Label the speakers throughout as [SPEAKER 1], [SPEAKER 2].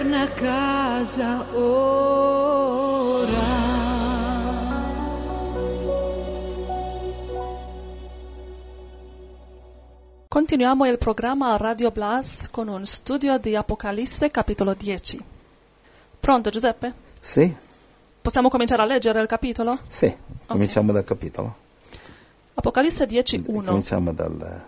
[SPEAKER 1] torna a casa ora.
[SPEAKER 2] Continuiamo il programma Radio Blas con un studio di Apocalisse capitolo 10. Pronto Giuseppe?
[SPEAKER 3] Sì,
[SPEAKER 2] Possiamo cominciare a leggere il capitolo?
[SPEAKER 3] sì, cominciamo dal capitolo.
[SPEAKER 2] Apocalisse 10.1
[SPEAKER 3] Cominciamo dal...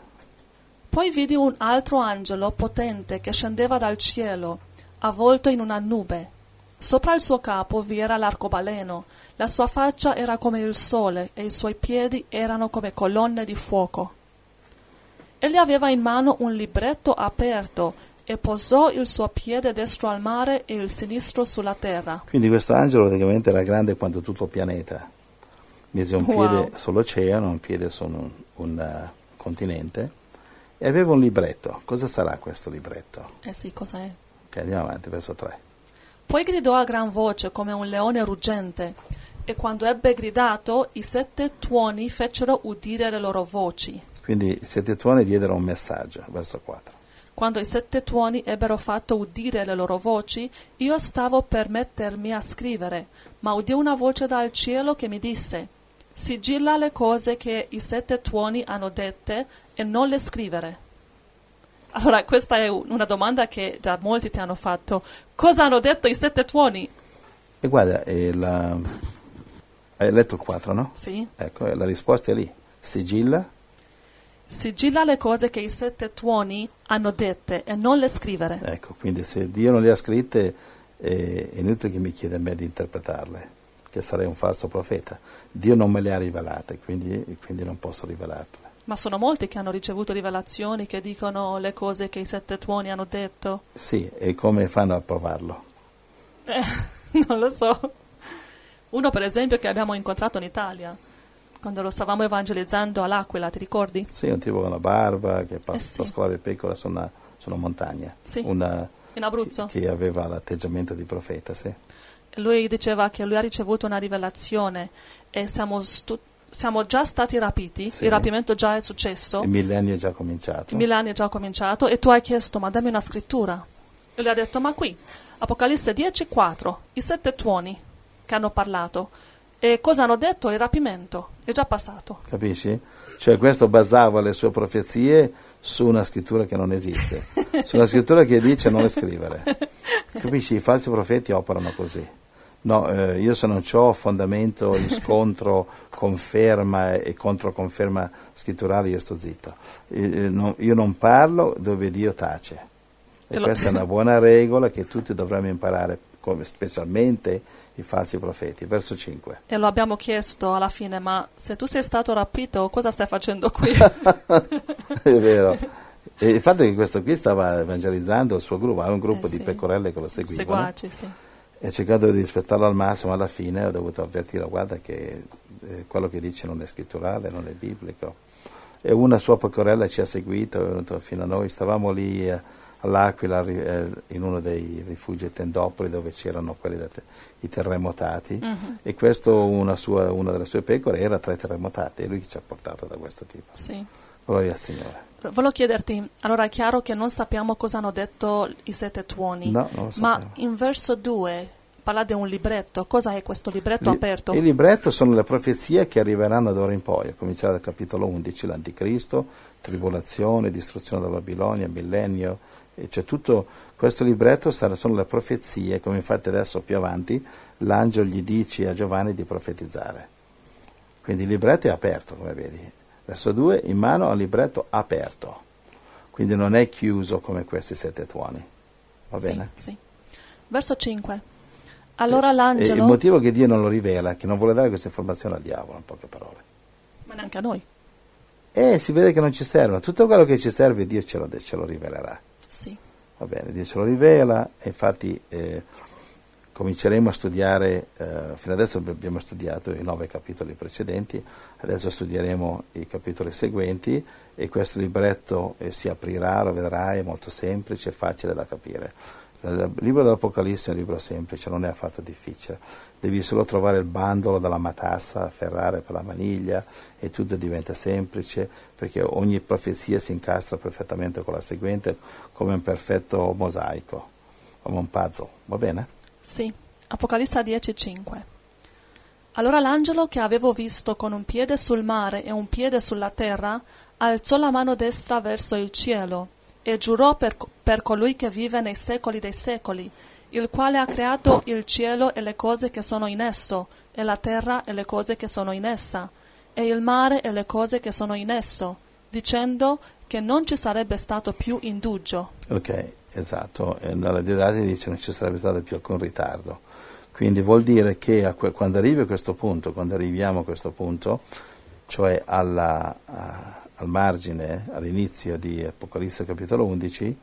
[SPEAKER 2] Poi vidi un altro angelo potente che scendeva dal cielo, avvolto in una nube. Sopra il suo capo vi era l'arcobaleno, la sua faccia era come il sole e i suoi piedi erano come colonne di fuoco. Egli aveva in mano un libretto aperto e posò il suo piede destro al mare e il sinistro sulla terra.
[SPEAKER 3] Quindi questo angelo praticamente era grande quanto tutto il pianeta. Mise un
[SPEAKER 2] Wow.
[SPEAKER 3] piede sull'oceano, un piede su un, un, eh, continente e aveva un libretto. Cosa sarà questo libretto?
[SPEAKER 2] Eh sì, cos'è?
[SPEAKER 3] Ok, andiamo avanti, verso 3.
[SPEAKER 2] Poi gridò a gran voce come un leone ruggente, e quando ebbe gridato, i sette tuoni fecero udire le loro voci.
[SPEAKER 3] Quindi i sette tuoni diedero un messaggio, verso 4.
[SPEAKER 2] Quando i sette tuoni ebbero fatto udire le loro voci, io stavo per mettermi a scrivere, ma udì una voce dal cielo che mi disse: Sigilla le cose che i sette tuoni hanno dette e non le scrivere. Allora, questa è un- una domanda che già molti ti hanno fatto. Cosa hanno detto i sette tuoni?
[SPEAKER 3] E guarda, eh, la- hai letto il 4, no?
[SPEAKER 2] Sì.
[SPEAKER 3] Ecco, e la risposta è lì. Sigilla,
[SPEAKER 2] Sigilla le cose che i sette tuoni hanno dette e non le scrivere.
[SPEAKER 3] ecco, quindi se Dio non le ha scritte eh, è inutile che mi chieda a me di interpretarle, che sarei un falso profeta. Dio non me le ha rivelate, quindi, quindi non posso rivelartele.
[SPEAKER 2] Ma sono molti che hanno ricevuto rivelazioni che dicono le cose che i sette tuoni hanno detto.
[SPEAKER 3] Sì, e come fanno a provarlo?
[SPEAKER 2] Eh, non lo so. Uno, per esempio, che abbiamo incontrato in Italia, quando lo stavamo evangelizzando all'Aquila, ti ricordi?
[SPEAKER 3] Sì, un tipo con la barba che passa
[SPEAKER 2] Eh sì.
[SPEAKER 3] pascolava pecora su una, su una montagna,
[SPEAKER 2] Sì.
[SPEAKER 3] una,
[SPEAKER 2] In Abruzzo.
[SPEAKER 3] che aveva l'atteggiamento di profeta, sì.
[SPEAKER 2] Lui diceva che lui ha ricevuto una rivelazione e siamo, stu- siamo già stati rapiti,
[SPEAKER 3] Sì.
[SPEAKER 2] il rapimento già è successo,
[SPEAKER 3] Il millennio è già cominciato.
[SPEAKER 2] il millenni è già cominciato e tu hai chiesto ma dammi una scrittura. E lui ha detto ma qui, Apocalisse 10.4, i sette tuoni che hanno parlato. E cosa hanno detto? Il rapimento è già passato.
[SPEAKER 3] Capisci? Cioè questo basava le sue profezie su una scrittura che non esiste, su una scrittura che dice non le scrivere. Capisci? I falsi profeti operano così. No, eh, io se non ho fondamento in scontro, conferma e controconferma scritturale, io sto zitto. Eh, eh, no- io non parlo dove Dio tace. E questa è una buona regola che tutti dovremmo imparare, come specialmente i falsi profeti. Verso 5.
[SPEAKER 2] E lo abbiamo chiesto alla fine, ma se tu sei stato rapito, cosa stai facendo qui?
[SPEAKER 3] è vero. E il fatto è che questo qui stava evangelizzando il suo gruppo, aveva un gruppo
[SPEAKER 2] Eh
[SPEAKER 3] di
[SPEAKER 2] sì.
[SPEAKER 3] pecorelle che lo seguivano
[SPEAKER 2] Seguaci, sì.
[SPEAKER 3] E cercando di rispettarlo al massimo, alla fine ho dovuto avvertire, guarda che eh, quello che dice non è scritturale, non è biblico. E una sua pecorella ci ha seguito, è venuto fino a noi, stavamo lì eh, all'Aquila eh, in uno dei rifugi tendopoli dove c'erano quelli te- i terremotati
[SPEAKER 2] Mhm,
[SPEAKER 3] e questo una, sua- una delle sue pecore era tra i terremotati e lui ci ha portato da questo tipo.
[SPEAKER 2] sì.
[SPEAKER 3] Gloria al Signore.
[SPEAKER 2] Volevo chiederti, allora è chiaro che non sappiamo cosa hanno detto i sette tuoni,
[SPEAKER 3] No, non lo
[SPEAKER 2] ma in verso 2 parla di un libretto. Cosa è questo libretto
[SPEAKER 3] Li-
[SPEAKER 2] aperto?
[SPEAKER 3] Il libretto sono le profezie che arriveranno d'ora in poi, a cominciare dal capitolo 11, l'anticristo, tribolazione, distruzione da Babilonia, millennio, e c'è tutto questo libretto sarà- sono le profezie, come infatti adesso più avanti l'angelo gli dice a Giovanni di profetizzare. Quindi il libretto è aperto, come vedi. Verso 2, in mano al libretto aperto, quindi non è chiuso come questi sette tuoni. Va
[SPEAKER 2] Sì,
[SPEAKER 3] bene?
[SPEAKER 2] sì. Verso 5. Allora
[SPEAKER 3] E il
[SPEAKER 2] l'angelo,
[SPEAKER 3] motivo che Dio non lo rivela è che non vuole dare questa informazione al diavolo, in poche parole.
[SPEAKER 2] ma neanche a noi.
[SPEAKER 3] E si vede che non ci serve. Tutto quello che ci serve Dio ce lo, ce lo rivelerà.
[SPEAKER 2] Sì.
[SPEAKER 3] Va bene, Dio ce lo rivela e infatti eh, cominceremo a studiare, eh, fino adesso abbiamo studiato i nove capitoli precedenti, adesso studieremo i capitoli seguenti e questo libretto eh, si aprirà, lo vedrai, è molto semplice, facile da capire. Il libro dell'Apocalisse è un libro semplice, non è affatto difficile. Devi solo trovare il bandolo della matassa, afferrare per la maniglia e tutto diventa semplice perché ogni profezia si incastra perfettamente con la seguente come un perfetto mosaico. come un puzzle, va bene?
[SPEAKER 2] Sì, Apocalisse 10:5. Allora l'angelo che avevo visto con un piede sul mare e un piede sulla terra alzò la mano destra verso il cielo e giurò per, per colui che vive nei secoli dei secoli, il quale ha creato il cielo e le cose che sono in esso, e la terra e le cose che sono in essa, e il mare e le cose che sono in esso, dicendo che non ci sarebbe stato più indugio.
[SPEAKER 3] Ok, esatto, e nella Diodati dice non ci sarebbe stato più alcun ritardo. Quindi vuol dire che que- quando arrivi a questo punto, quando arriviamo a questo punto, cioè alla, a, al margine, all'inizio di Apocalisse capitolo 11,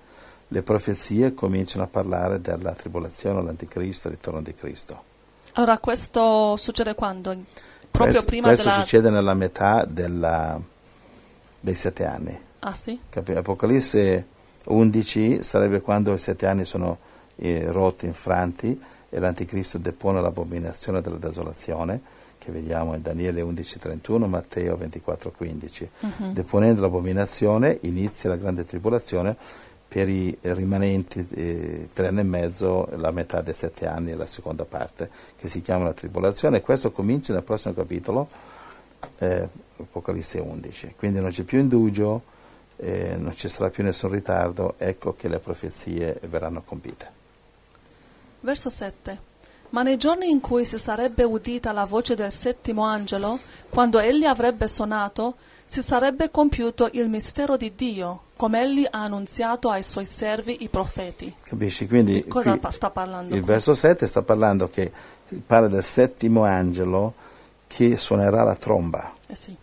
[SPEAKER 3] le profezie cominciano a parlare della tribolazione, l'anticristo, il ritorno di Cristo.
[SPEAKER 2] Allora questo succede quando? Proprio
[SPEAKER 3] questo,
[SPEAKER 2] prima
[SPEAKER 3] questo
[SPEAKER 2] della...
[SPEAKER 3] succede nella metà della, dei sette anni.
[SPEAKER 2] Ah sì?
[SPEAKER 3] Capi- Apocalisse 11 sarebbe quando i sette anni sono eh, rotti, infranti e l'anticristo depone l'abominazione della desolazione che vediamo in Daniele 11:31, Matteo 24:15.
[SPEAKER 2] Mhm.
[SPEAKER 3] Deponendo l'abominazione inizia la grande tribolazione per i rimanenti eh, tre anni e mezzo, la metà dei sette anni e la seconda parte, che si chiama la tribolazione, e questo comincia nel prossimo capitolo, eh, Apocalisse 11. Quindi non c'è più indugio, eh, non ci sarà più nessun ritardo, ecco che le profezie verranno compite.
[SPEAKER 2] Verso 7. Ma nei giorni in cui si sarebbe udita la voce del settimo angelo, quando egli avrebbe suonato, si sarebbe compiuto il mistero di Dio, come egli ha annunziato ai suoi servi i profeti.
[SPEAKER 3] Capisci? Quindi
[SPEAKER 2] Di cosa sta parlando?
[SPEAKER 3] il
[SPEAKER 2] qui?
[SPEAKER 3] verso 7 sta parlando che parla del settimo angelo che suonerà la tromba.
[SPEAKER 2] Eh sì.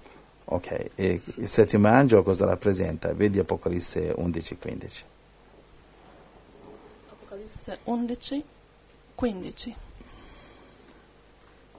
[SPEAKER 3] Ok, e il settimo angelo cosa rappresenta? Vedi Apocalisse 11-15.
[SPEAKER 2] Apocalisse 11, 15.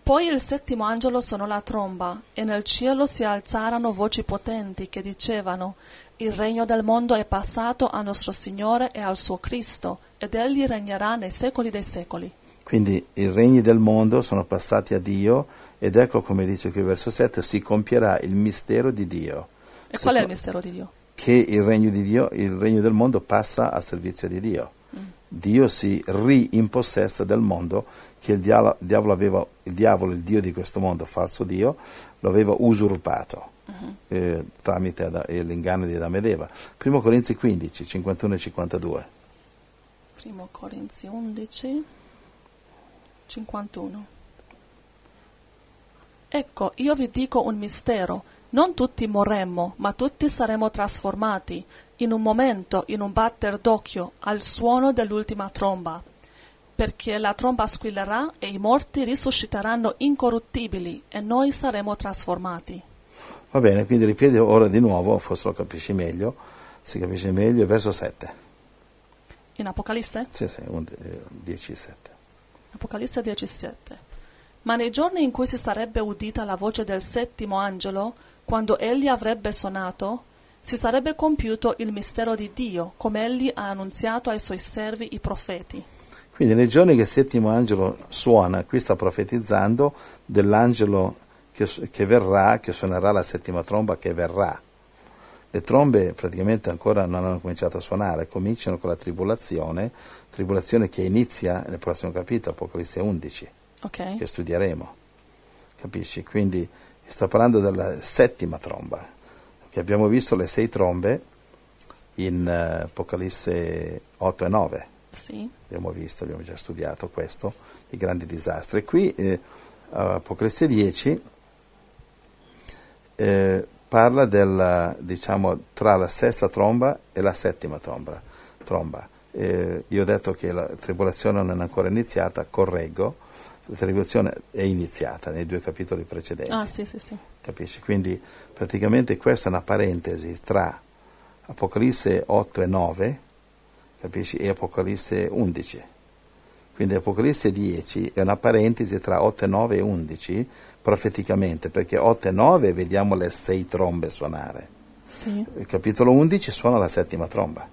[SPEAKER 2] Poi il settimo angelo suonò la tromba, e nel cielo si alzarono voci potenti che dicevano: Il regno del mondo è passato a nostro Signore e al suo Cristo, ed egli regnerà nei secoli dei secoli.
[SPEAKER 3] Quindi i regni del mondo sono passati a Dio ed ecco come dice qui il verso 7, si compierà il mistero di Dio.
[SPEAKER 2] E
[SPEAKER 3] Si
[SPEAKER 2] qual è il mistero di Dio?
[SPEAKER 3] Che il regno, di Dio, il regno del mondo passa al servizio di Dio. Dio si rimpossessa del mondo che il diavolo, diavolo aveva, il diavolo, il Dio di questo mondo, falso Dio, lo aveva usurpato eh, tramite Ada- eh, l'inganno di Adamo ed Eva. Primo Corinzi 15, 51 e 52.
[SPEAKER 2] Primo Corinzi 11, 51. Ecco, io vi dico un mistero. Non tutti morremmo, ma tutti saremo trasformati, in un momento, in un batter d'occhio, al suono dell'ultima tromba. Perché la tromba squillerà e i morti risusciteranno incorruttibili e noi saremo trasformati.
[SPEAKER 3] Va bene, quindi ripeti ora di nuovo, forse lo capisci meglio, si capisce meglio, il verso 7.
[SPEAKER 2] In Apocalisse?
[SPEAKER 3] Sì, sì, un- eh, 10, 7.
[SPEAKER 2] Apocalisse 17. Ma nei giorni in cui si sarebbe udita la voce del settimo angelo, quando egli avrebbe suonato, si sarebbe compiuto il mistero di Dio, come egli ha annunziato ai suoi servi i profeti.
[SPEAKER 3] Quindi nei giorni che il settimo angelo suona, qui sta profetizzando dell'angelo che, che verrà, che suonerà la settima tromba che verrà. Le trombe praticamente ancora non hanno cominciato a suonare, cominciano con la tribolazione, tribolazione che inizia nel prossimo capitolo, Apocalisse 11,
[SPEAKER 2] Ok?
[SPEAKER 3] che studieremo. Capisci? Quindi sta parlando della settima tromba, che abbiamo visto le sei trombe in eh, Apocalisse 8 e 9
[SPEAKER 2] Sì.
[SPEAKER 3] abbiamo visto, abbiamo già studiato questo, i grandi disastri. Qui eh, Apocalisse 10 eh, parla del, diciamo, tra la sesta tromba e la settima tromba. tromba. Eh, io ho detto che la tribolazione non è ancora iniziata, correggo, la tribolazione è iniziata nei due capitoli precedenti.
[SPEAKER 2] Ah, sì, sì, sì.
[SPEAKER 3] Capisci? Quindi praticamente questa è una parentesi tra Apocalisse 8 e 9, capisci? E Apocalisse 11. Quindi Apocalisse 10 è una parentesi tra 8 e 9 e 11 profeticamente, perché 8 e 9 vediamo le sei trombe suonare.
[SPEAKER 2] Sì.
[SPEAKER 3] Il capitolo 11 suona la settima tromba.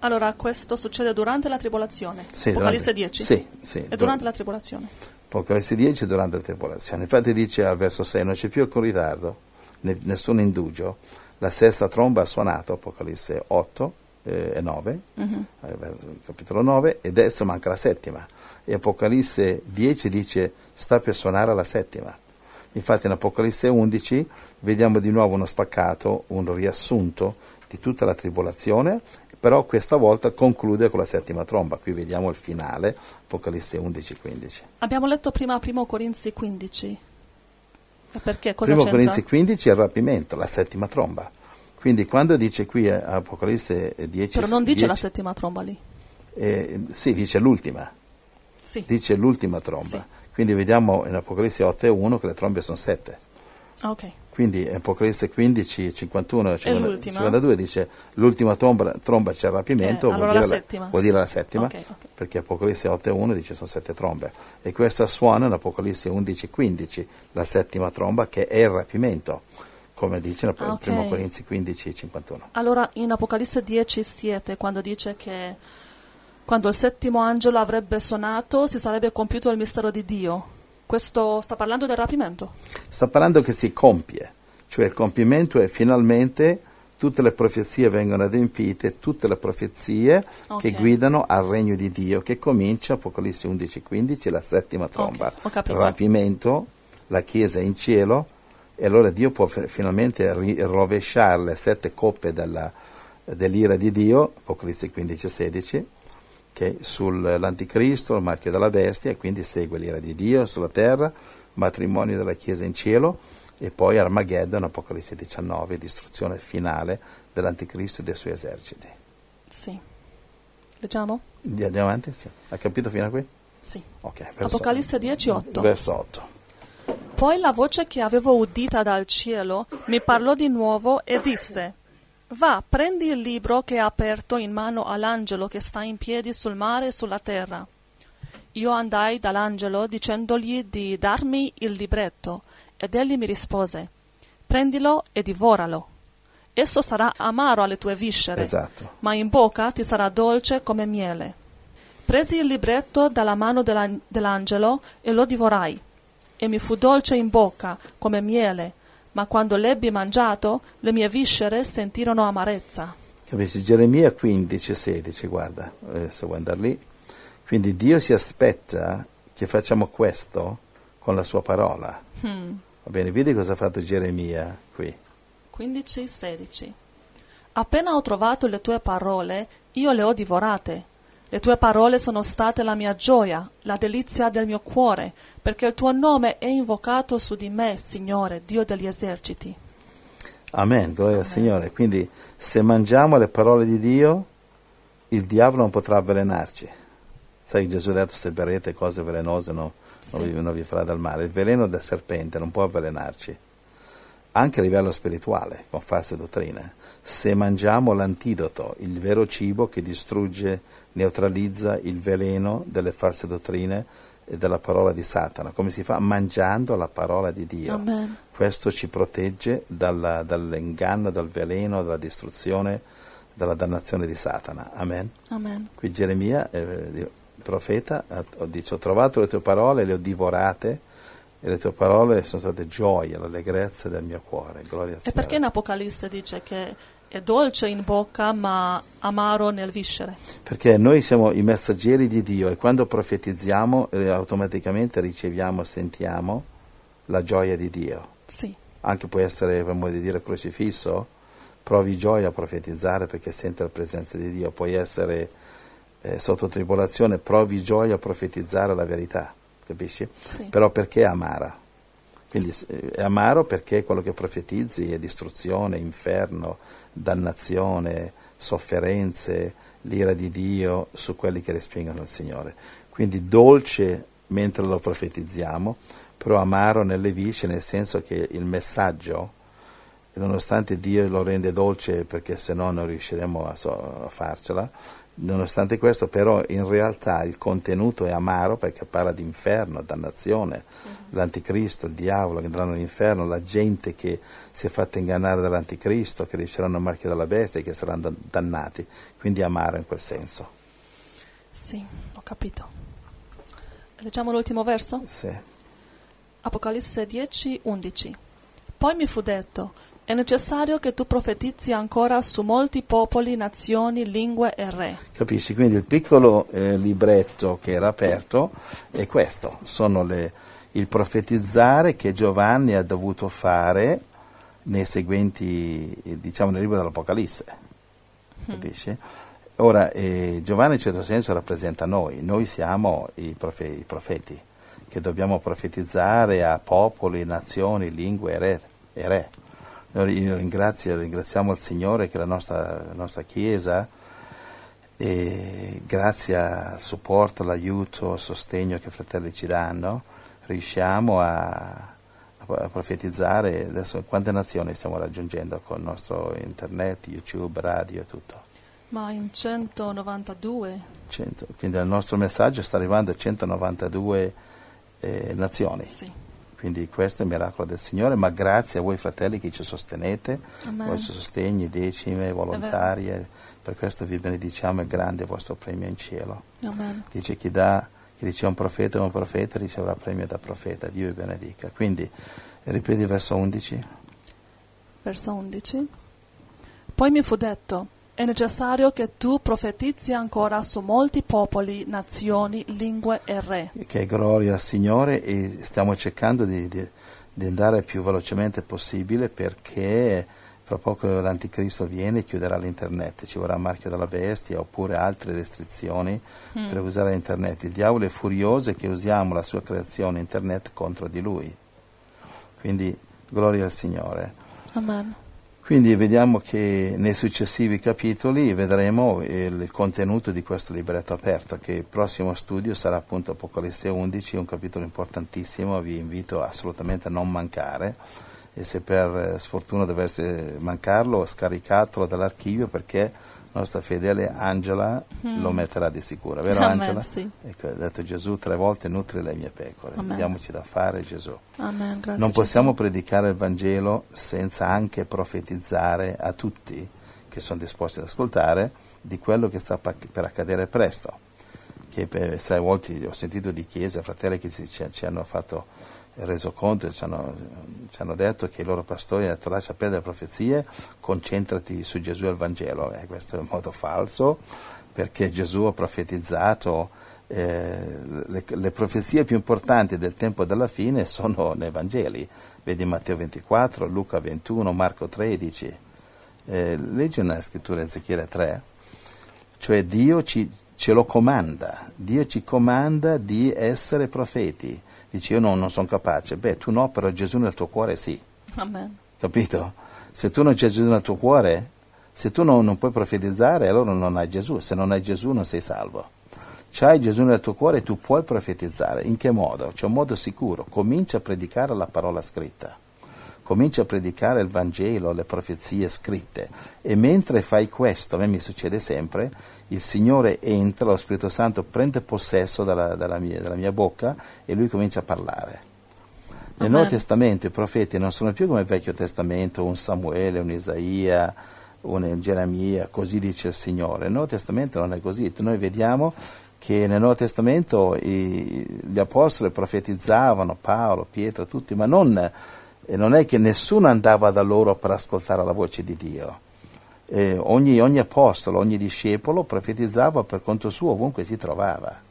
[SPEAKER 2] Allora, questo succede durante la tribolazione.
[SPEAKER 3] Sì,
[SPEAKER 2] Apocalisse
[SPEAKER 3] durante-
[SPEAKER 2] 10.
[SPEAKER 3] Sì, sì.
[SPEAKER 2] E durante la tribolazione.
[SPEAKER 3] Apocalisse 10 durante la tribolazione. Infatti dice al verso 6, non c'è più alcun ritardo, né- nessun indugio. La sesta tromba ha suonato, Apocalisse 8, eh, e 9,
[SPEAKER 2] Mhm.
[SPEAKER 3] eh, capitolo 9, e adesso manca la settima. E Apocalisse 10 dice sta per suonare la settima. Infatti in Apocalisse 11 vediamo di nuovo uno spaccato, un riassunto di tutta la tribolazione, però questa volta conclude con la settima tromba. Qui vediamo il finale, Apocalisse 11-15.
[SPEAKER 2] Abbiamo letto prima 1 Corinzi 15. E perché? Cosa
[SPEAKER 3] Primo
[SPEAKER 2] c'entra?
[SPEAKER 3] Corinzi 15 è il rapimento, la settima tromba. Quindi quando dice qui Apocalisse 10...
[SPEAKER 2] Però non dice
[SPEAKER 3] 10,
[SPEAKER 2] la settima tromba lì.
[SPEAKER 3] eh, sì, dice l'ultima,
[SPEAKER 2] Sì.
[SPEAKER 3] dice l'ultima tromba.
[SPEAKER 2] Sì.
[SPEAKER 3] Quindi vediamo in Apocalisse 8 e 1 che le trombe sono sette.
[SPEAKER 2] Ah, ok.
[SPEAKER 3] Quindi in Apocalisse 15, 51 e 50
[SPEAKER 2] l'ultima?
[SPEAKER 3] 52 dice l'ultima tromba, tromba c'è il rapimento,
[SPEAKER 2] Eh,
[SPEAKER 3] vuol,
[SPEAKER 2] allora
[SPEAKER 3] dire
[SPEAKER 2] la settima,
[SPEAKER 3] vuol dire la settima,
[SPEAKER 2] Ok, ok.
[SPEAKER 3] perché Apocalisse 8 e 1 dice sono sette trombe. E questa suona in Apocalisse 11 e 15, la settima tromba che è il rapimento, come dice in
[SPEAKER 2] Ah, ok.
[SPEAKER 3] 1 Corinzi 15 e 51.
[SPEAKER 2] Allora in Apocalisse 10, 7, quando dice che quando il settimo angelo avrebbe suonato si sarebbe compiuto il mistero di Dio. Questo sta parlando del rapimento?
[SPEAKER 3] Sta parlando che si compie, cioè il compimento è finalmente tutte le profezie vengono adempite, tutte le profezie che
[SPEAKER 2] Ok.
[SPEAKER 3] guidano al regno di Dio, che comincia, Apocalisse 11-15, la settima tromba.
[SPEAKER 2] Ok, ho capito.
[SPEAKER 3] Rapimento, la Chiesa è in cielo, e allora Dio può fi- finalmente ri- rovesciare le sette coppe della- dell'ira di Dio, Apocalisse 15-16, che sull'anticristo, il marchio della bestia, e quindi segue l'ira di Dio sulla terra, matrimonio della Chiesa in cielo, e poi Armageddon, Apocalisse 19, distruzione finale dell'anticristo e dei suoi eserciti.
[SPEAKER 2] Sì. Leggiamo?
[SPEAKER 3] Andiamo avanti? Sì. Ha capito fino a qui?
[SPEAKER 2] Sì.
[SPEAKER 3] Ok. verso-
[SPEAKER 2] Apocalisse 10, 8.
[SPEAKER 3] Verso 8.
[SPEAKER 2] Poi la voce che avevo udita dal cielo mi parlò di nuovo e disse: Va, prendi il libro che è aperto in mano all'angelo che sta in piedi sul mare e sulla terra. Io andai dall'angelo dicendogli di darmi il libretto, ed egli mi rispose: Prendilo e divoralo. Esso sarà amaro alle tue viscere,
[SPEAKER 3] Esatto.
[SPEAKER 2] ma in bocca ti sarà dolce come miele. Presi il libretto dalla mano della- dell'angelo e lo divorai, e mi fu dolce in bocca come miele, ma quando l'ebbi mangiato, le mie viscere sentirono amarezza.
[SPEAKER 3] Capisci? Geremia 15, 16, guarda, eh, se vuoi andare lì. Quindi Dio si aspetta che facciamo questo con la sua parola.
[SPEAKER 2] Hmm.
[SPEAKER 3] Va bene, vedi cosa ha fatto Geremia qui.
[SPEAKER 2] 15-16 Appena ho trovato le tue parole, io le ho divorate. Le tue parole sono state la mia gioia, la delizia del mio cuore, perché il tuo nome è invocato su di me, Signore, Dio degli eserciti.
[SPEAKER 3] Amen, gloria al Signore. Quindi se mangiamo le parole di Dio, il diavolo non potrà avvelenarci. Sai, Gesù ha detto se berrete cose velenose no,
[SPEAKER 2] Sì.
[SPEAKER 3] non, vi, non vi farà del male. Il veleno del serpente non può avvelenarci. Anche a livello spirituale, con false dottrine. Se mangiamo l'antidoto, il vero cibo che distrugge, neutralizza il veleno delle false dottrine e della parola di Satana. Come si fa? Mangiando la parola di Dio.
[SPEAKER 2] Amen.
[SPEAKER 3] Questo ci protegge dalla- dall'inganno, dal veleno, dalla distruzione, dalla dannazione di Satana. Amen.
[SPEAKER 2] Amen.
[SPEAKER 3] Qui Geremia, eh, il profeta, dice: Ho trovato le tue parole, le ho divorate, e le tue parole sono state gioia, l'allegrezza del mio cuore. Gloria
[SPEAKER 2] E perché in Apocalisse dice che è dolce in bocca ma amaro nel viscere?
[SPEAKER 3] Perché noi siamo i messaggeri di Dio e quando profetizziamo eh, automaticamente riceviamo, sentiamo la gioia di Dio.
[SPEAKER 2] Sì,
[SPEAKER 3] anche può essere, per modo di dire, crocifisso, provi gioia a profetizzare perché sente la presenza di Dio, puoi essere eh, sotto tribolazione, provi gioia a profetizzare la verità, capisci?
[SPEAKER 2] sì.
[SPEAKER 3] Però perché amara? Quindi è amaro perché quello che profetizzi è distruzione, inferno, dannazione, sofferenze, l'ira di Dio su quelli che respingono il Signore. Quindi dolce mentre lo profetizziamo, però amaro nelle viscere, nel senso che il messaggio, nonostante Dio lo rende dolce perché se no non riusciremo a, so- a farcela, nonostante questo però in realtà il contenuto è amaro perché parla di inferno, dannazione, l'anticristo, il diavolo che andranno all'inferno, la gente che si è fatta ingannare dall'anticristo, che riceveranno il marchio della bestia e che saranno dan- dannati, quindi amaro in quel senso.
[SPEAKER 2] Sì, ho capito. Leggiamo l'ultimo verso?
[SPEAKER 3] Sì.
[SPEAKER 2] Apocalisse 10, 11. Poi mi fu detto, È necessario che tu profetizzi ancora su molti popoli, nazioni, lingue e re.
[SPEAKER 3] Capisci? Quindi il piccolo eh, libretto che era aperto è questo, sono le, il profetizzare che Giovanni ha dovuto fare nei seguenti, eh, diciamo nel libro dell'Apocalisse. Capisci? Ora, eh, Giovanni in certo senso rappresenta noi, noi siamo i, profe- i profeti che dobbiamo profetizzare a popoli, nazioni, lingue e re. E re. Noi ringrazio, ringraziamo il Signore che la nostra, la nostra Chiesa, e grazie al supporto, all'aiuto, al sostegno che i fratelli ci danno, riusciamo a, a profetizzare. Adesso quante nazioni stiamo raggiungendo con il nostro internet, YouTube, radio e tutto?
[SPEAKER 2] Ma in 192.
[SPEAKER 3] 100. Quindi il nostro messaggio sta arrivando a 192 eh, nazioni.
[SPEAKER 2] Sì.
[SPEAKER 3] Quindi questo è il miracolo del Signore, ma grazie a voi fratelli che ci sostenete,
[SPEAKER 2] Amen.
[SPEAKER 3] vostri sostegni, decime, volontarie, per questo vi benediciamo, è grande il vostro premio in cielo.
[SPEAKER 2] Amen.
[SPEAKER 3] Dice chi dà, chi dice un profeta, un profeta riceverà premio da profeta, Dio vi benedica. Quindi ripeti verso 11.
[SPEAKER 2] Verso 11. Poi mi fu detto, è necessario che tu profetizzi ancora su molti popoli, nazioni, lingue e re.
[SPEAKER 3] Che gloria al Signore e stiamo cercando di, di, di andare più velocemente possibile perché fra poco l'anticristo viene e chiuderà l'internet, ci vorrà marchio della bestia oppure altre restrizioni
[SPEAKER 2] Mm.
[SPEAKER 3] per usare internet. Il diavolo è furioso che usiamo la sua creazione internet contro di lui. Quindi gloria al Signore.
[SPEAKER 2] Amen.
[SPEAKER 3] Quindi vediamo che nei successivi capitoli vedremo il, contenuto di questo libretto aperto, che il prossimo studio sarà appunto Apocalisse 11, un capitolo importantissimo, vi invito assolutamente a non mancare. E se per sfortuna dovesse mancarlo scaricatelo dall'archivio perché nostra fedele Angela lo metterà di sicuro, vero
[SPEAKER 2] Mm. Amen,
[SPEAKER 3] Angela?
[SPEAKER 2] sì.
[SPEAKER 3] Ecco, ha detto Gesù tre volte nutri le mie pecore,
[SPEAKER 2] Amen.
[SPEAKER 3] diamoci da fare Gesù.
[SPEAKER 2] Amen. Grazie
[SPEAKER 3] Non possiamo
[SPEAKER 2] Gesù.
[SPEAKER 3] predicare il Vangelo senza anche profetizzare a tutti che sono disposti ad ascoltare di quello che sta per accadere presto. Che per, sai, volte ho sentito di chiese, fratelli che ci, ci hanno fatto reso conto, ci hanno, ci hanno detto che i loro pastori hanno detto lascia perdere le profezie, concentrati su Gesù e il Vangelo. Eh, questo è un modo falso perché Gesù ha profetizzato eh, le, le profezie più importanti del tempo della fine sono nei Vangeli. Vedi Matteo 24, Luca 21, Marco 13. Eh, leggi una scrittura Ezechiele 3. Cioè Dio ci, ce lo comanda, Dio ci comanda di essere profeti. Dici io non, non sono capace. Beh, tu no, però Gesù nel tuo cuore sì.
[SPEAKER 2] Amen.
[SPEAKER 3] Capito? Se tu non c'è Gesù nel tuo cuore, se tu non, non puoi profetizzare, allora non hai Gesù. Se non hai Gesù non sei salvo. C'hai Gesù nel tuo cuore, tu puoi profetizzare. In che modo? C'è un modo sicuro. Comincia a predicare la parola scritta. Comincia a predicare il Vangelo, le profezie scritte. E mentre fai questo, a me mi succede sempre, il Signore entra, lo Spirito Santo prende possesso dalla, dalla mia, dalla mia bocca e lui comincia a parlare. Nel. Nuovo Testamento i profeti non sono più come il Vecchio Testamento, un Samuele, un Isaia, un Geremia, così dice il Signore. Nel Nuovo Testamento non è così. Noi vediamo che nel Nuovo Testamento i- gli apostoli profetizzavano, Paolo, Pietro, tutti, ma non, e non è che nessuno andava da loro per ascoltare la voce di Dio. Ogni, ogni apostolo, ogni discepolo profetizzava per conto suo ovunque si trovava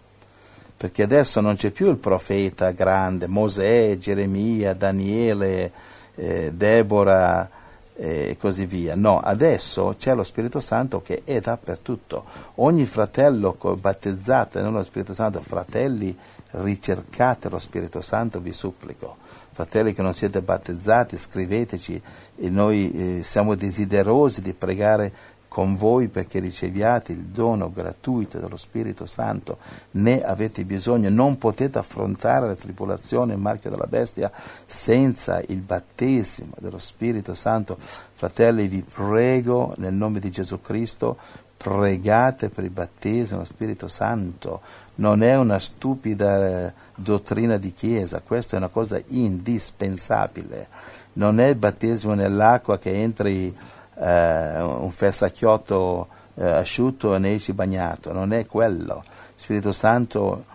[SPEAKER 3] perché adesso non c'è più il profeta grande, Mosè, Geremia, Daniele, eh, Deborah e così via. No, adesso c'è lo Spirito Santo che è dappertutto. Ogni fratello battezzato nello Spirito Santo, fratelli, ricercate lo Spirito Santo, vi supplico. Fratelli che non siete battezzati, scriveteci e noi eh, siamo desiderosi di pregare con voi perché riceviate il dono gratuito dello Spirito Santo, ne avete bisogno, non potete affrontare la tribolazione, il marchio della bestia, senza il battesimo dello Spirito Santo. Fratelli, vi prego nel nome di Gesù Cristo, pregate per il battesimo dello Spirito Santo. Non è una stupida eh, dottrina di Chiesa, questa è una cosa indispensabile. Non è il battesimo nell'acqua che entri eh, un fessacchiotto eh, asciutto e ne esci bagnato, non è quello. Spirito Santo,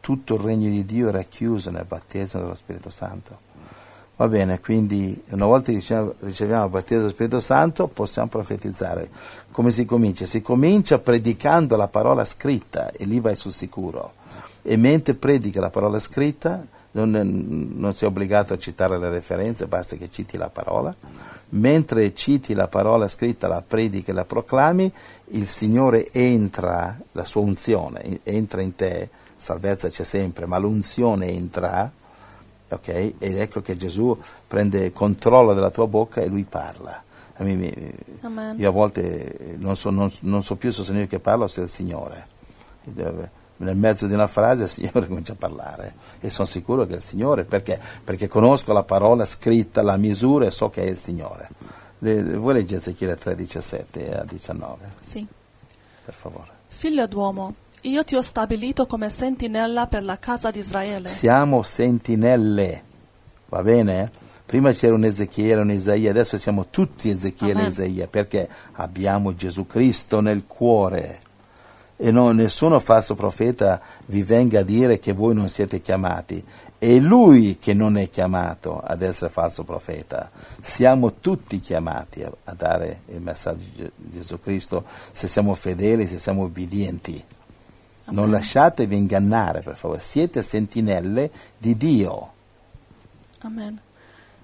[SPEAKER 3] tutto il regno di Dio è racchiuso nel battesimo dello Spirito Santo. Va bene, quindi una volta che riceviamo, il battesimo dello Spirito Santo possiamo profetizzare. Come si comincia? Si comincia predicando la parola scritta e lì vai sul sicuro. E mentre predica la parola scritta non, non sei obbligato a citare le referenze, basta che citi la parola. Mentre citi la parola scritta, la predichi e la proclami, il Signore entra, la sua unzione entra in te, salvezza c'è sempre, ma l'unzione entra ok? Ed ecco che Gesù prende controllo della tua bocca e lui parla.
[SPEAKER 2] Amen.
[SPEAKER 3] Io a volte non so, non, non so più se sono io che parlo o se è il Signore. Nel mezzo di una frase il Signore comincia a parlare e sono sicuro che è il Signore perché? Perché conosco la parola scritta, la misura e so che è il Signore. Vuoi leggere Ezechiele 3, 17 a 19?
[SPEAKER 2] Sì.
[SPEAKER 3] Per favore.
[SPEAKER 2] Figlio d'uomo, io ti ho stabilito come sentinella per la casa di Israele.
[SPEAKER 3] Siamo sentinelle, va bene? Prima c'era un Ezechiele, un Isaia, adesso siamo tutti Ezechiele e Isaia, perché abbiamo Gesù Cristo nel cuore. E non, nessuno falso profeta vi venga a dire che voi non siete chiamati. È lui che non è chiamato ad essere falso profeta. Siamo tutti chiamati a, a dare il messaggio di Gesù Cristo se siamo fedeli, se siamo obbedienti. Non lasciatevi ingannare, per favore, siete sentinelle di Dio.
[SPEAKER 2] Amen.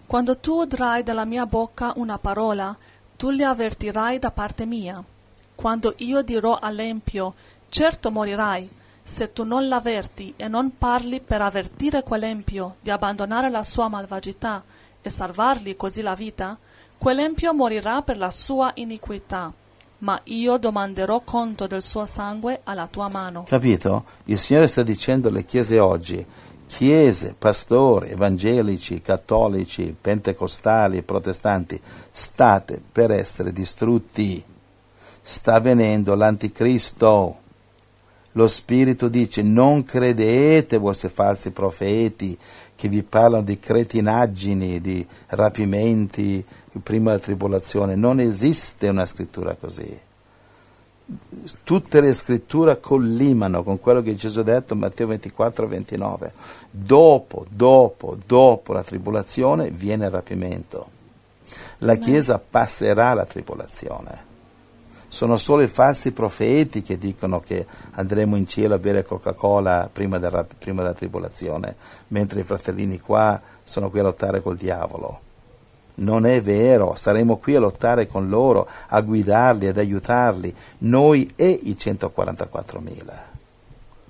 [SPEAKER 2] Quando tu udrai dalla mia bocca una parola, tu li avvertirai da parte mia. Quando io dirò all'empio, certo morirai, se tu non l'avverti e non parli per avvertire quell'empio di abbandonare la sua malvagità e salvargli così la vita, quell'empio morirà per la sua iniquità ma io domanderò conto del suo sangue alla tua mano.
[SPEAKER 3] Capito? Il Signore sta dicendo alle chiese oggi, chiese, pastori, evangelici, cattolici, pentecostali, protestanti, state per essere distrutti. Sta venendo l'anticristo. Lo Spirito dice non credete vostri falsi profeti che vi parlano di cretinaggini, di rapimenti prima della tribolazione. Non esiste una scrittura così. Tutte le scritture collimano con quello che Gesù ha detto in Matteo 24, 29. Dopo, dopo, dopo la tribolazione viene il rapimento. La Chiesa passerà la tribolazione sono solo i falsi profeti che dicono che andremo in cielo a bere Coca-Cola prima della, prima della tribolazione, mentre i fratellini qua sono qui a lottare col diavolo. Non è vero, saremo qui a lottare con loro, a guidarli, ad aiutarli, noi e i 144.000.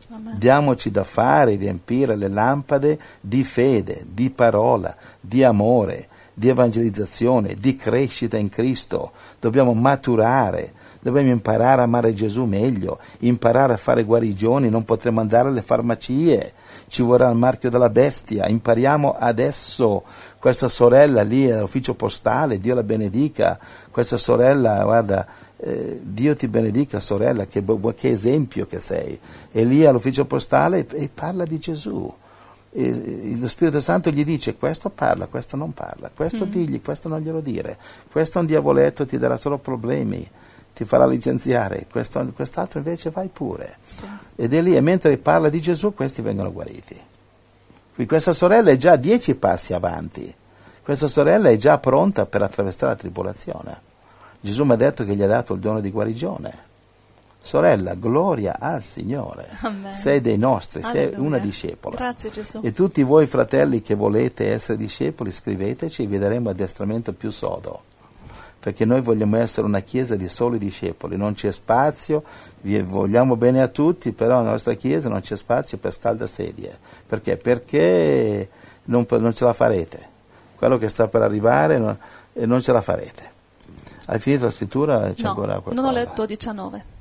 [SPEAKER 3] Amen. Diamoci da fare, riempire le lampade di fede, di parola, di amore, di evangelizzazione, di crescita in Cristo. Dobbiamo maturare, dobbiamo imparare a amare Gesù meglio, imparare a fare guarigioni, non potremo andare alle farmacie, ci vorrà il marchio della bestia, impariamo adesso. Questa sorella lì all'ufficio postale, Dio la benedica, questa sorella, guarda, eh, Dio ti benedica sorella, che, che, esempio che sei. E lì all'ufficio postale e, parla di Gesù. E, lo Spirito Santo gli dice questo parla, questo non parla, questo mm. digli, questo non glielo dire, questo è un diavoletto, ti darà solo problemi ti farà licenziare, questo, quest'altro invece vai pure. Sì. Ed è lì, e mentre parla di Gesù, questi vengono guariti. Qui questa sorella è già dieci passi avanti, questa sorella è già pronta per attraversare la tribolazione. Gesù mi ha detto che gli ha dato il dono di guarigione. Sorella, gloria al Signore.
[SPEAKER 2] Amen.
[SPEAKER 3] Sei dei nostri,
[SPEAKER 2] Alleluia.
[SPEAKER 3] sei una discepola.
[SPEAKER 2] Grazie Gesù.
[SPEAKER 3] E tutti voi fratelli che volete essere discepoli, scriveteci e vi daremo addestramento più sodo perché noi vogliamo essere una chiesa di soli discepoli, non c'è spazio, vi vogliamo bene a tutti, però nella nostra chiesa non c'è spazio per scaldasedie. Perché? Perché non, non ce la farete. Quello che sta per arrivare non, non ce la farete. Hai finito la scrittura? C'è
[SPEAKER 2] no,
[SPEAKER 3] ancora qualcosa?
[SPEAKER 2] non ho letto 19.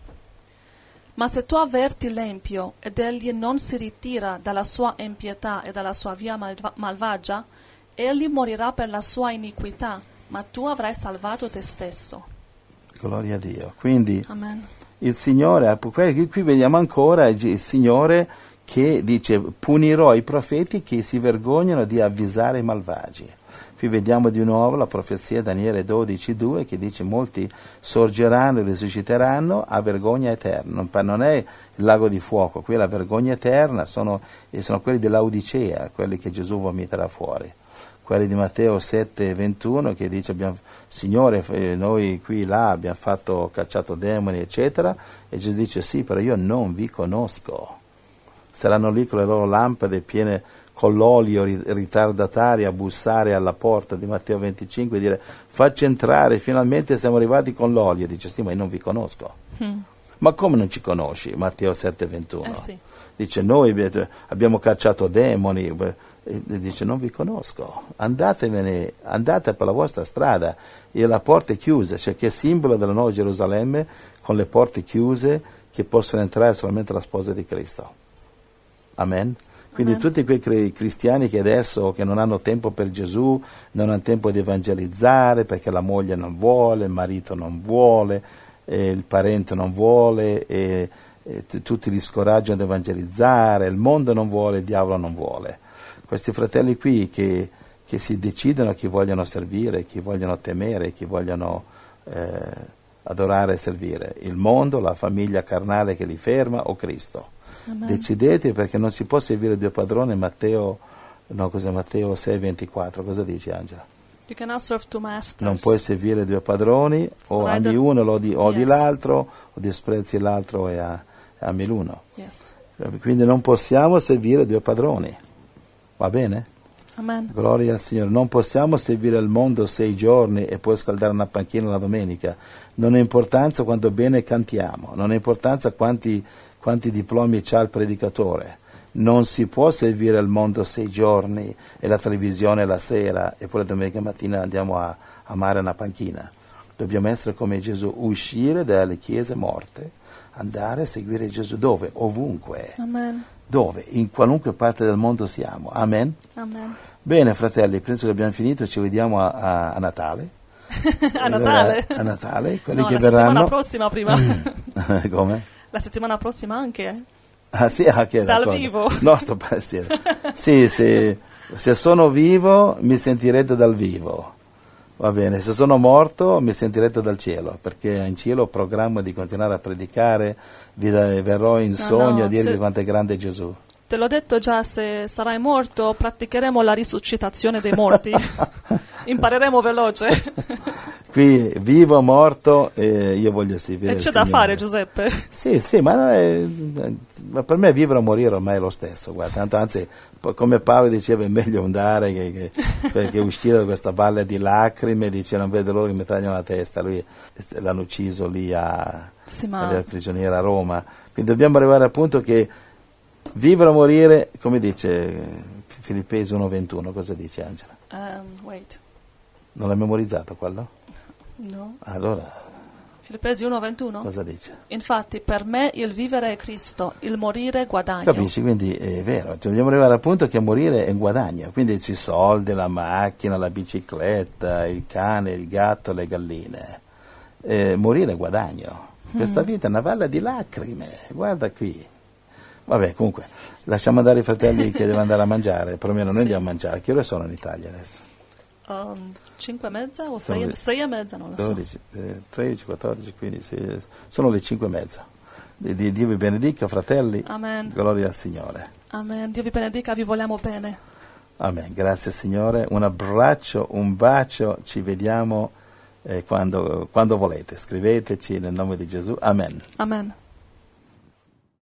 [SPEAKER 2] Ma se tu avverti l'empio ed egli non si ritira dalla sua impietà e dalla sua via malvagia, egli morirà per la sua iniquità ma tu avrai salvato te stesso.
[SPEAKER 3] Gloria a Dio. Quindi
[SPEAKER 2] Amen.
[SPEAKER 3] il Signore, qui vediamo ancora il Signore che dice punirò i profeti che si vergognano di avvisare i malvagi. Qui vediamo di nuovo la profezia Daniele 12.2 che dice molti sorgeranno e risusciteranno a vergogna eterna. Non è il lago di fuoco, qui è la vergogna eterna, sono, sono quelli dell'Audicea, quelli che Gesù vomiterà fuori. Quelli di Matteo 7, 21 che dice abbiamo, Signore eh, noi qui là abbiamo fatto, cacciato demoni eccetera. E Gesù dice sì però io non vi conosco. Saranno lì con le loro lampade piene con l'olio ritardatarie a bussare alla porta di Matteo 25 e dire facci entrare, finalmente siamo arrivati con l'olio. Dice sì, ma io non vi conosco. Mm. Ma come non ci conosci? Matteo 7, 21. Eh sì. Dice noi abbiamo cacciato demoni. Dice non vi conosco, andatevene, andate per la vostra strada e la porta è chiusa, cioè che è simbolo della nuova Gerusalemme con le porte chiuse che possono entrare solamente la sposa di Cristo. Amen. Quindi tutti quei cristiani che adesso che non hanno tempo per Gesù, non hanno tempo di evangelizzare perché la moglie non vuole, il marito non vuole, eh, il parente non vuole, e, e t- tutti li scoraggiano ad evangelizzare, il mondo non vuole, il diavolo non vuole. Questi fratelli qui che, che si decidono chi vogliono servire, chi vogliono temere, chi vogliono eh, adorare e servire, il mondo, la famiglia carnale che li ferma o Cristo. Amen. Decidete perché non si può servire due padroni, Matteo, no, cos'è Matteo 6, 24, cosa dici Angela? Non puoi servire due padroni, o Either, ami uno o odi, odi yes. l'altro, o disprezzi l'altro e ami l'uno. Yes. Quindi non possiamo servire due padroni, va bene?
[SPEAKER 2] Amen.
[SPEAKER 3] Gloria al Signore. Non possiamo servire il mondo sei giorni e poi scaldare una panchina la domenica. Non ha importanza quanto bene cantiamo, non ha importanza quanti quanti diplomi ha il predicatore. Non si può servire il mondo sei giorni e la televisione la sera e poi la domenica mattina andiamo a amare una panchina. Dobbiamo essere come Gesù, uscire dalle chiese morte, andare a seguire Gesù dove? Ovunque.
[SPEAKER 2] Amen.
[SPEAKER 3] Dove? In qualunque parte del mondo siamo. Amen.
[SPEAKER 2] Amen.
[SPEAKER 3] Bene, fratelli, penso che abbiamo finito, ci vediamo a, a, a Natale.
[SPEAKER 2] a Natale?
[SPEAKER 3] A Natale, quelli
[SPEAKER 2] no,
[SPEAKER 3] che verranno.
[SPEAKER 2] La prossima prima.
[SPEAKER 3] Come?
[SPEAKER 2] La settimana prossima anche?
[SPEAKER 3] Ah sì, anche
[SPEAKER 2] Dal vivo?
[SPEAKER 3] No, sto sì, sì, sì, se sono vivo mi sentirete dal vivo. Va bene, se sono morto mi sentirete dal cielo, perché in cielo programma di continuare a predicare, vi verrò in sogno no, no, a dirvi se... quanto è grande Gesù.
[SPEAKER 2] Te l'ho detto già, se sarai morto praticheremo la risuscitazione dei morti. Impareremo veloce.
[SPEAKER 3] Qui vivo o morto, eh, io voglio servire.
[SPEAKER 2] E c'è da fare, Giuseppe.
[SPEAKER 3] Sì, sì, ma, è, ma, per me vivere o morire ormai è lo stesso. Guarda, tanto, anzi, come Paolo diceva, è meglio andare che, che, che uscire da questa valle di lacrime. Dice, non vedo loro che mi tagliano la testa. Lui l'hanno ucciso lì a,
[SPEAKER 2] sì, ma...
[SPEAKER 3] prigioniera a Roma. Quindi dobbiamo arrivare al punto che vivere o morire, come dice Filippesi 1.21, cosa dice Angela?
[SPEAKER 2] Um, wait.
[SPEAKER 3] Non l'hai memorizzato quello?
[SPEAKER 2] No.
[SPEAKER 3] Allora.
[SPEAKER 2] Filippesi 1:21?
[SPEAKER 3] Cosa dice?
[SPEAKER 2] Infatti per me il vivere è Cristo, il morire è guadagno.
[SPEAKER 3] Capisci? Quindi è vero, dobbiamo arrivare al punto che morire è un guadagno, quindi i soldi, la macchina, la bicicletta, il cane, il gatto, le galline. Eh, morire è guadagno. Questa mm. vita è una valle di lacrime, guarda qui. Vabbè, comunque, lasciamo andare i fratelli che devono andare a mangiare, perlomeno noi sì. andiamo a mangiare. Che ore sono in Italia adesso?
[SPEAKER 2] Um, 5 e mezza o 6, le, 6 e mezza, non lo 12,
[SPEAKER 3] so. Eh, 13, 14, 15, 16, sono le 5 e mezza. Di, Dio vi benedica, fratelli.
[SPEAKER 2] Amen.
[SPEAKER 3] Gloria al Signore.
[SPEAKER 2] Amen. Dio vi benedica, vi vogliamo bene.
[SPEAKER 3] Amen. Grazie Signore. Un abbraccio, un bacio. Ci vediamo eh, quando, quando volete. Scriveteci nel nome di Gesù. Amen.
[SPEAKER 2] Amen.